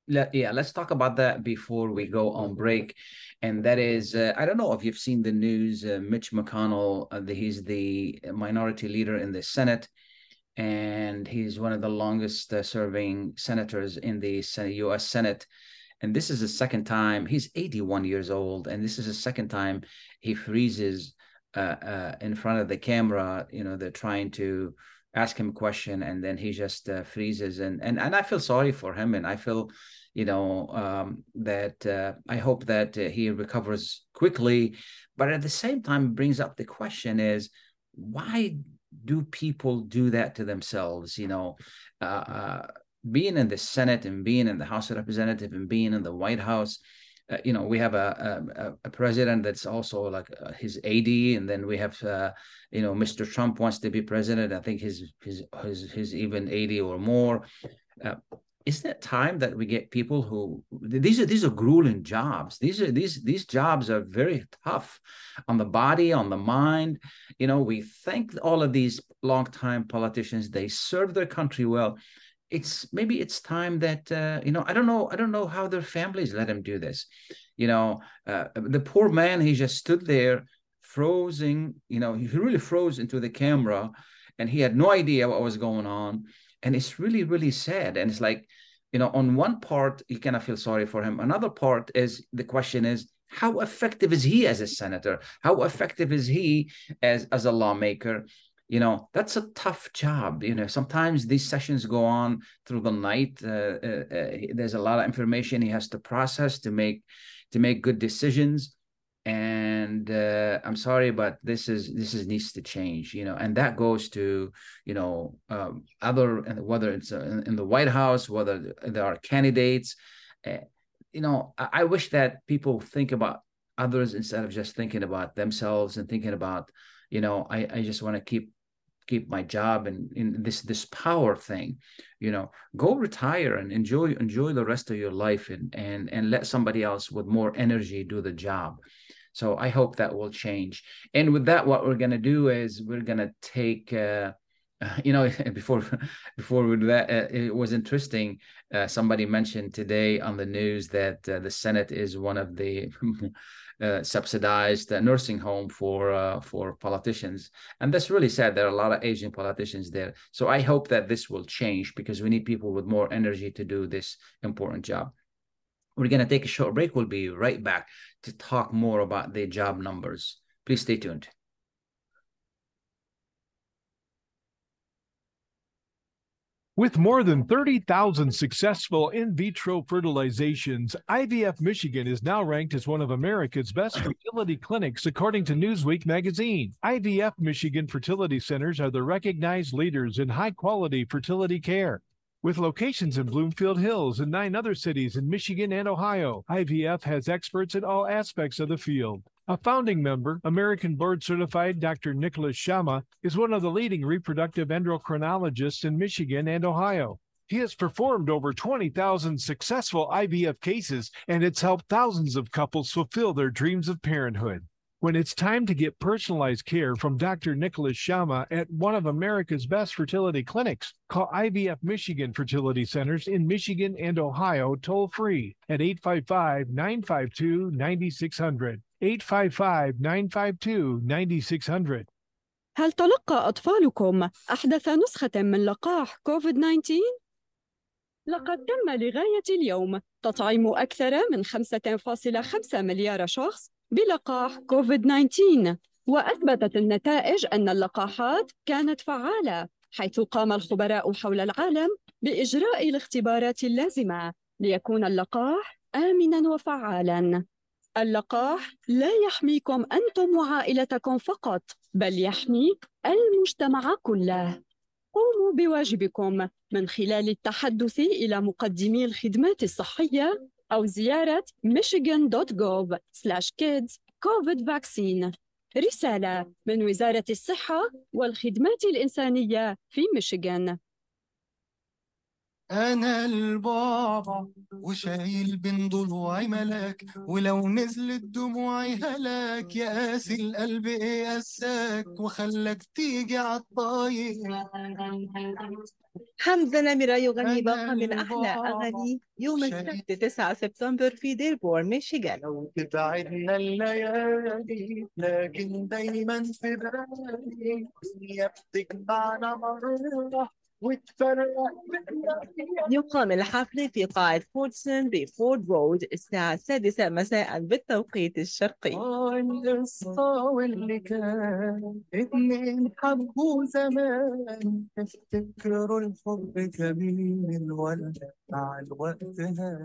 let, yeah, let's talk about that before we go on break. And that is, uh, I don't know if you've seen the news. Uh, Mitch McConnell, uh, he's the minority leader in the Senate, and he's one of the longest uh, serving senators in the U.S. Senate. And this is the second time he's 81 years old, and this is the second time he freezes uh, uh, in front of the camera. You know, they're trying to ask him a question and then he just uh, freezes. And and and I feel sorry for him and I feel you know um, that uh, I hope that uh, he recovers quickly. But at the same time brings up the question is why do people do that to themselves? You know uh, uh, being in the Senate and being in the House of Representatives and being in the White House uh, you know, we have a, a, a president that's also like uh, his AD, and then we have, uh, you know, Mr. Trump wants to be president. I think his his his, his even eighty or more. Uh, is that time that we get people who these are these are grueling jobs. These are these these jobs are very tough on the body, on the mind. You know, we thank all of these longtime politicians. They serve their country well it's maybe it's time that uh, you know i don't know i don't know how their families let him do this. You know uh, the poor man he just stood there frozen you know he really froze into the camera and he had no idea what was going on. And it's really really sad. And it's like you know on one part you kind of feel sorry for him. Another part is the question is how effective is he as a senator? How effective is he as as a lawmaker you know that's a tough job you know sometimes these sessions go on through the night uh, uh, uh, there's a lot of information he has to process to make to make good decisions. And uh, i'm sorry but this is this is needs to change you know and that goes to you know um, other whether it's uh, in, in, the white house whether there are candidates uh, you know I, I wish that people think about others instead of just thinking about themselves and thinking about you know i, I just want to keep keep my job and in this this power thing you know go retire and enjoy enjoy the rest of your life and and and let somebody else with more energy do the job. So i hope that will change. And with that what we're going to do is we're going to take uh, [LAUGHS] you know [LAUGHS] before before we do that uh, it was interesting uh, somebody mentioned today on the news that uh, the senate is one of the [LAUGHS] subsidized uh, nursing home for uh, for politicians, and that's really sad. There are a lot of Asian politicians there, so I hope that this will change because we need people with more energy to do this important job. We're going to take a short break. We'll be right back to talk more about the job numbers. Please stay tuned. With more than 30,000 successful in vitro fertilizations, IVF Michigan is now ranked as one of America's best fertility clinics, according to Newsweek magazine. IVF Michigan fertility centers are the recognized leaders in high quality fertility care. With locations in Bloomfield Hills and nine other cities in Michigan and Ohio, IVF has experts in all aspects of the field. A founding member, American board certified Dr. Nicholas Shama, is one of the leading reproductive endocrinologists in Michigan and Ohio. He has performed over 20,000 successful IVF cases and it's helped thousands of couples fulfill their dreams of parenthood. When it's time to get personalized care from Dr. Nicholas Shama at one of America's best fertility clinics, call IVF Michigan Fertility Centers in Michigan and Ohio toll free at 855 952 9600. 855 952 9600 هل تلقى أطفالكم أحدث نسخة من لقاح كوفيد-19؟ لقد تم لغاية اليوم. تطعيم أكثر من 5.5 مليار شخص بلقاح كوفيد-19 وأثبتت النتائج أن اللقاحات كانت فعالة حيث قام الخبراء حول العالم بإجراء الاختبارات اللازمة ليكون اللقاح آمناً وفعالاً. اللقاح لا يحميكم أنتم وعائلتكم فقط بل يحمي المجتمع كله. قوموا بواجبكم من خلال التحدث إلى مقدمي الخدمات الصحية أو زيارة michigan.gov/kids COVID vaccine رسالة من وزارة الصحة والخدمات الإنسانية في ميشيغان. أنا البابا وشايل بين ضلوعي ملاك ولو نزلت دموعي هلاك. يا قاسي القلب إيه قساك وخلاك تيجي عالطايق حمزة نمرة يغني باقة من أحلى أغاني يوم السبت 9 سبتمبر في ديربور ميشيغان تبعدنا الليالي لكن دايما في بالي. الدنيا بتجمعنا مرة يقام الحفل في قاعة فورتسون بفورد رود الساعة السادسة مساء بالتوقيت الشرقي. كان اتنين حبوا زمان تفتكروا الحب جميل ولا مع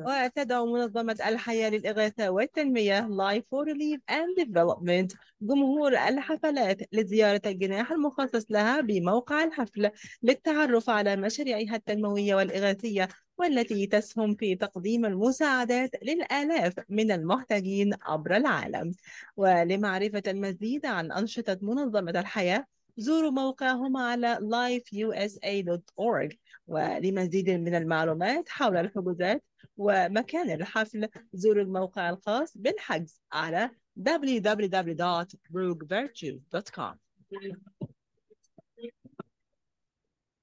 وتدعو منظمة الحياة للإغاثة والتنمية Life for Relief and Development. جمهور الحفلات لزيارة الجناح المخصص لها بموقع الحفل للتعرف على مشاريعها التنموية والإغاثية والتي تسهم في تقديم المساعدات للآلاف من المحتاجين عبر العالم. ولمعرفة المزيد عن أنشطة منظمة الحياة زوروا موقعهم على lifeusa.org ولمزيد من المعلومات حول الحجوزات ومكان الحفل زوروا الموقع الخاص بالحجز على www.brugvirtue.com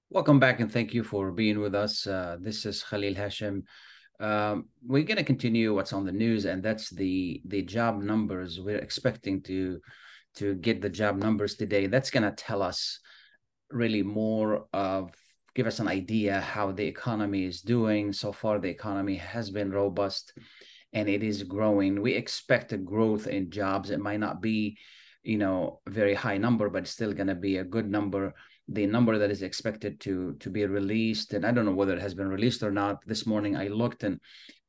Welcome back and thank you for being with us. Uh, this is Khalil Hachem. Um, we're going to continue what's on the news, and that's the the job numbers. We're expecting to to get the job numbers today. That's going to tell us really more of give us an idea how the economy is doing. So far, the economy has been robust and it is growing. We expect a growth in jobs. It might not be, you know, a very high number, but it's still going to be a good number. The number that is expected to to be released, and I don't know whether it has been released or not. This morning I looked and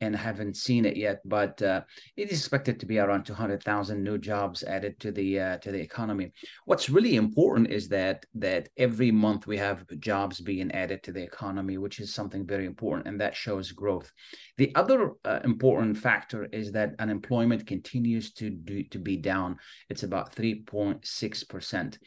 and haven't seen it yet, but uh, it is expected to be around 200,000 new jobs added to the uh, to the economy. What's really important is that that every month we have jobs being added to the economy, which is something very important, and that shows growth. The other uh, important factor is that unemployment continues to do, to be down. It's about 3.6 percent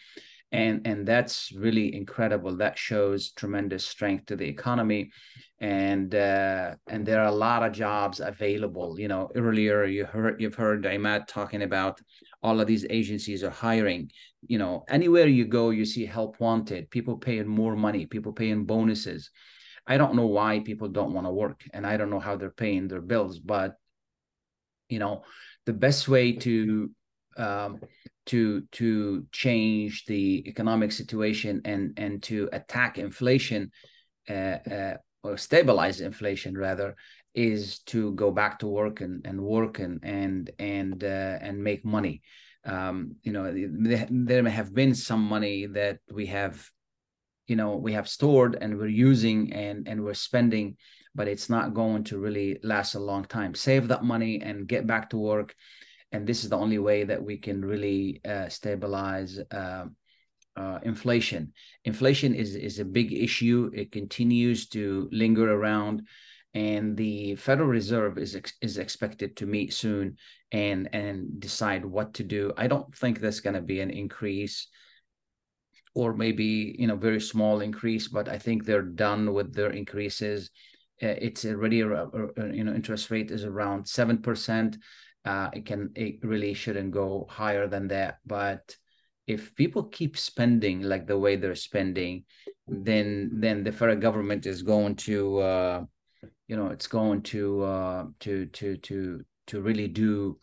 and and that's really incredible. That shows tremendous strength to the economy. And uh, and there are a lot of jobs available. You know earlier you heard you've heard Imad talking about all of these agencies are hiring. You know anywhere you go you see help wanted. People paying more money. People paying bonuses. I don't know why people don't want to work and i don't know how they're paying their bills but you know the best way to um, to to change the economic situation and and to attack inflation uh, uh, or stabilize inflation rather is to go back to work and, and work and and and uh, and make money. Um, you know there may have been some money that we have you know we have stored and we're using and and we're spending but it's not going to really last a long time. Save that money and get back to work and this is the only way that we can really uh, stabilize uh, uh, inflation. Inflation is is a big issue. It continues to linger around, and the Federal Reserve is ex- is expected to meet soon and and decide what to do. I don't think there's going to be an increase, or maybe you know very small increase, but I think they're done with their increases. Uh, it's already you know interest rate is around seven percent uh, it can it really shouldn't go higher than that but if people keep spending like the way they're spending then then the federal government is going to uh, you know it's going to uh, to to to to really do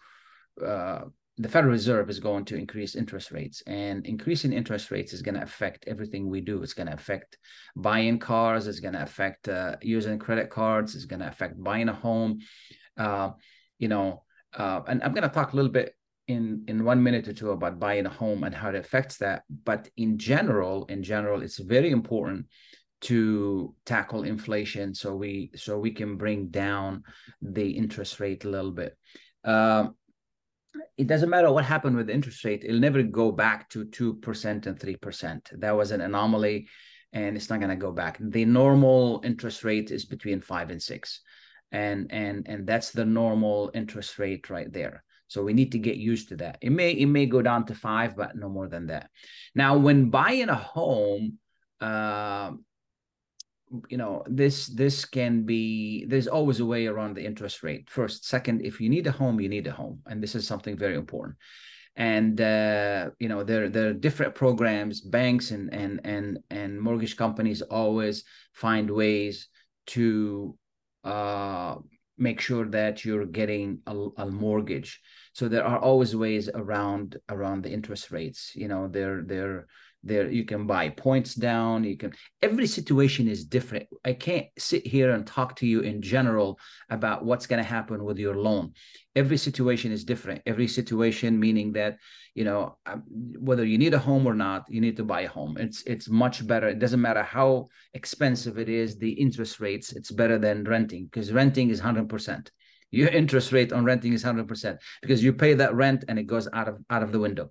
uh, the Federal Reserve is going to increase interest rates, and increasing interest rates is going to affect everything we do. It's going to affect buying cars. It's going to affect uh, using credit cards. It's going to affect buying a home. Uh, you know, uh, and I'm going to talk a little bit in in one minute or two about buying a home and how it affects that. But in general, in general, it's very important to tackle inflation so we so we can bring down the interest rate a little bit. Um, it doesn't matter what happened with the interest rate; it'll never go back to two percent and three percent. That was an anomaly, and it's not going to go back. The normal interest rate is between five and six and and and that's the normal interest rate right there. So we need to get used to that. It may it may go down to five but no more than that. Now when buying a home uh, you know this this can be there's always a way around the interest rate. First second if you need a home you need a home and this is something very important. And uh, you know there there are different programs. Banks and and and and mortgage companies always find ways to uh, make sure that you're getting a, a, mortgage. So there are always ways around around the interest rates you know they're they're there you can buy points down you can every situation is different. I can't sit here and talk to you in general about what's going to happen with your loan. Every situation is different. Every situation meaning that you know um, whether you need a home or not you need to buy a home. It's it's much better. It doesn't matter how expensive it is the interest rates it's better than renting because renting is 100% your interest rate on renting is 100% because you pay that rent and it goes out of out of the window.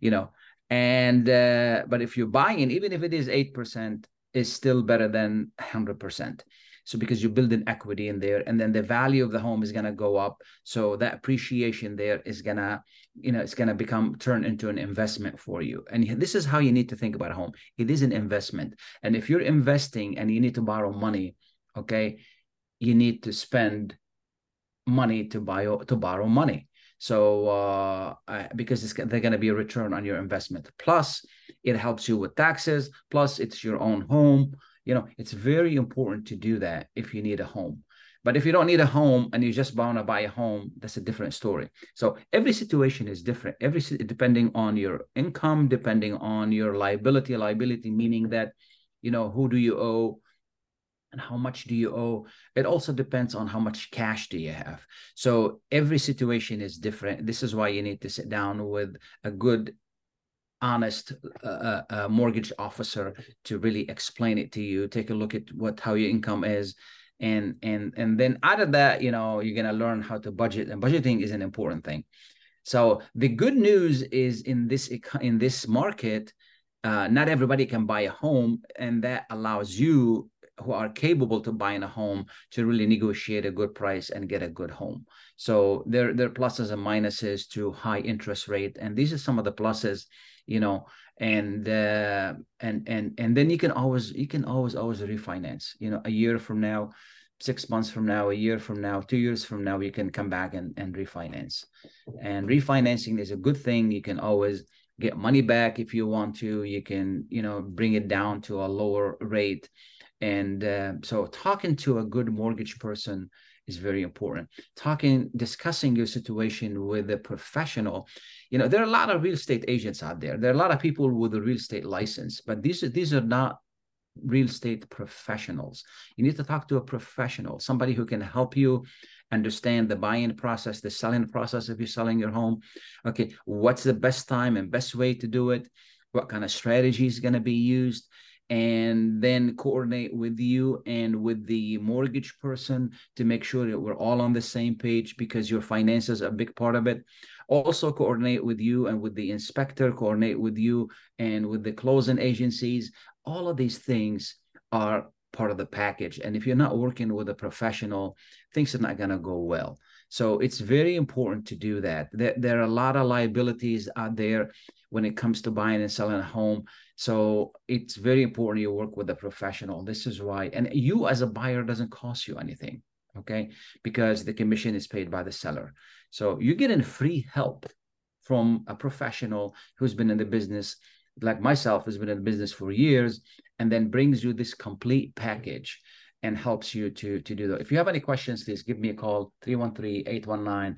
You know and uh, but if you're buying even if it is 8% is still better than 100% so because you build an equity in there and then the value of the home is going to go up. So that appreciation there is going to you know it's going to become turn into an investment for you. And this is how you need to think about a home. It is an investment. And if you're investing and you need to borrow money okay you need to spend money to buy to borrow money so uh, because they're going to be a return on your investment. Plus, it helps you with taxes. Plus, it's your own home. You know, it's very important to do that if you need a home. But if you don't need a home and you just want to buy a home, that's a different story. So every situation is different. Every depending on your income, depending on your liability. Liability meaning that, you know, who do you owe? And how much do you owe. It also depends on how much cash do you have. So every situation is different. This is why you need to sit down with a good honest uh, uh, uh, mortgage officer to really explain it to you take a look at what how your income is and and and then out of that you know you're going to learn how to budget and budgeting is an important thing. So the good news is in this in this market uh, not everybody can buy a home and that allows you who are capable to buying a home to really negotiate a good price and get a good home. So there, there are pluses and minuses to high interest rate, and these are some of the pluses, you know. And uh, and and and then you can always you can always always refinance. You know, a year from now, six months from now, a year from now, two years from now, you can come back and and refinance. And refinancing is a good thing. You can always get money back if you want to. You can you know bring it down to a lower rate and uh, so talking to a good mortgage person is very important. Talking, discussing your situation with a professional. You know, there are a lot of real estate agents out there. There are a lot of people with a real estate license, but these are these are not real estate professionals. You need to talk to a professional, somebody who can help you understand the buying process, the selling process if you're selling your home. Okay, what's the best time and best way to do it? What kind of strategy is going to be used? And then coordinate with you and with the mortgage person to make sure that we're all on the same page because your finances are a big part of it. Also coordinate with you and with the inspector coordinate with you and with the closing agencies. All of these things are part of the package. And if you're not working with a professional things are not going to go well. So it's very important to do that. There, are a lot of liabilities out there when it comes to buying and selling a home so it's very important you work with a professional. This is why, and you as a buyer doesn't cost you anything, okay? Because the commission is paid by the seller. So you're getting free help from a professional who's been in the business, like myself, who's been in the business for years, and then brings you this complete package and helps you to to do that. If you have any questions, please give me a call 313-819-0101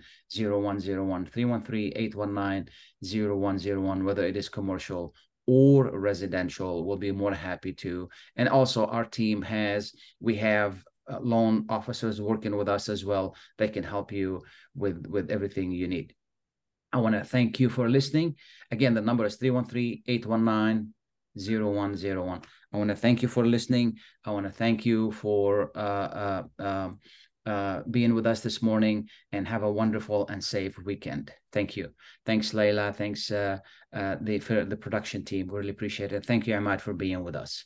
313-819-0101 whether it is commercial or residential will be more happy to. And also our team has we have uh, loan officers working with us as well they can help you with with everything you need. I want to thank you for listening. Again the number is 313-819 0101 i want to thank you for listening. I want to thank you for uh, uh, um, uh, being with us this morning and have a wonderful and safe weekend. Thank you. Thanks, Laila. Thanks, uh, uh, the, for the production team. We Really appreciate it. Thank you, Imad, for being with us.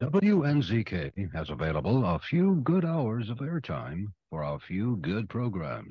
WNZK has available a few good hours of airtime for a few good programs.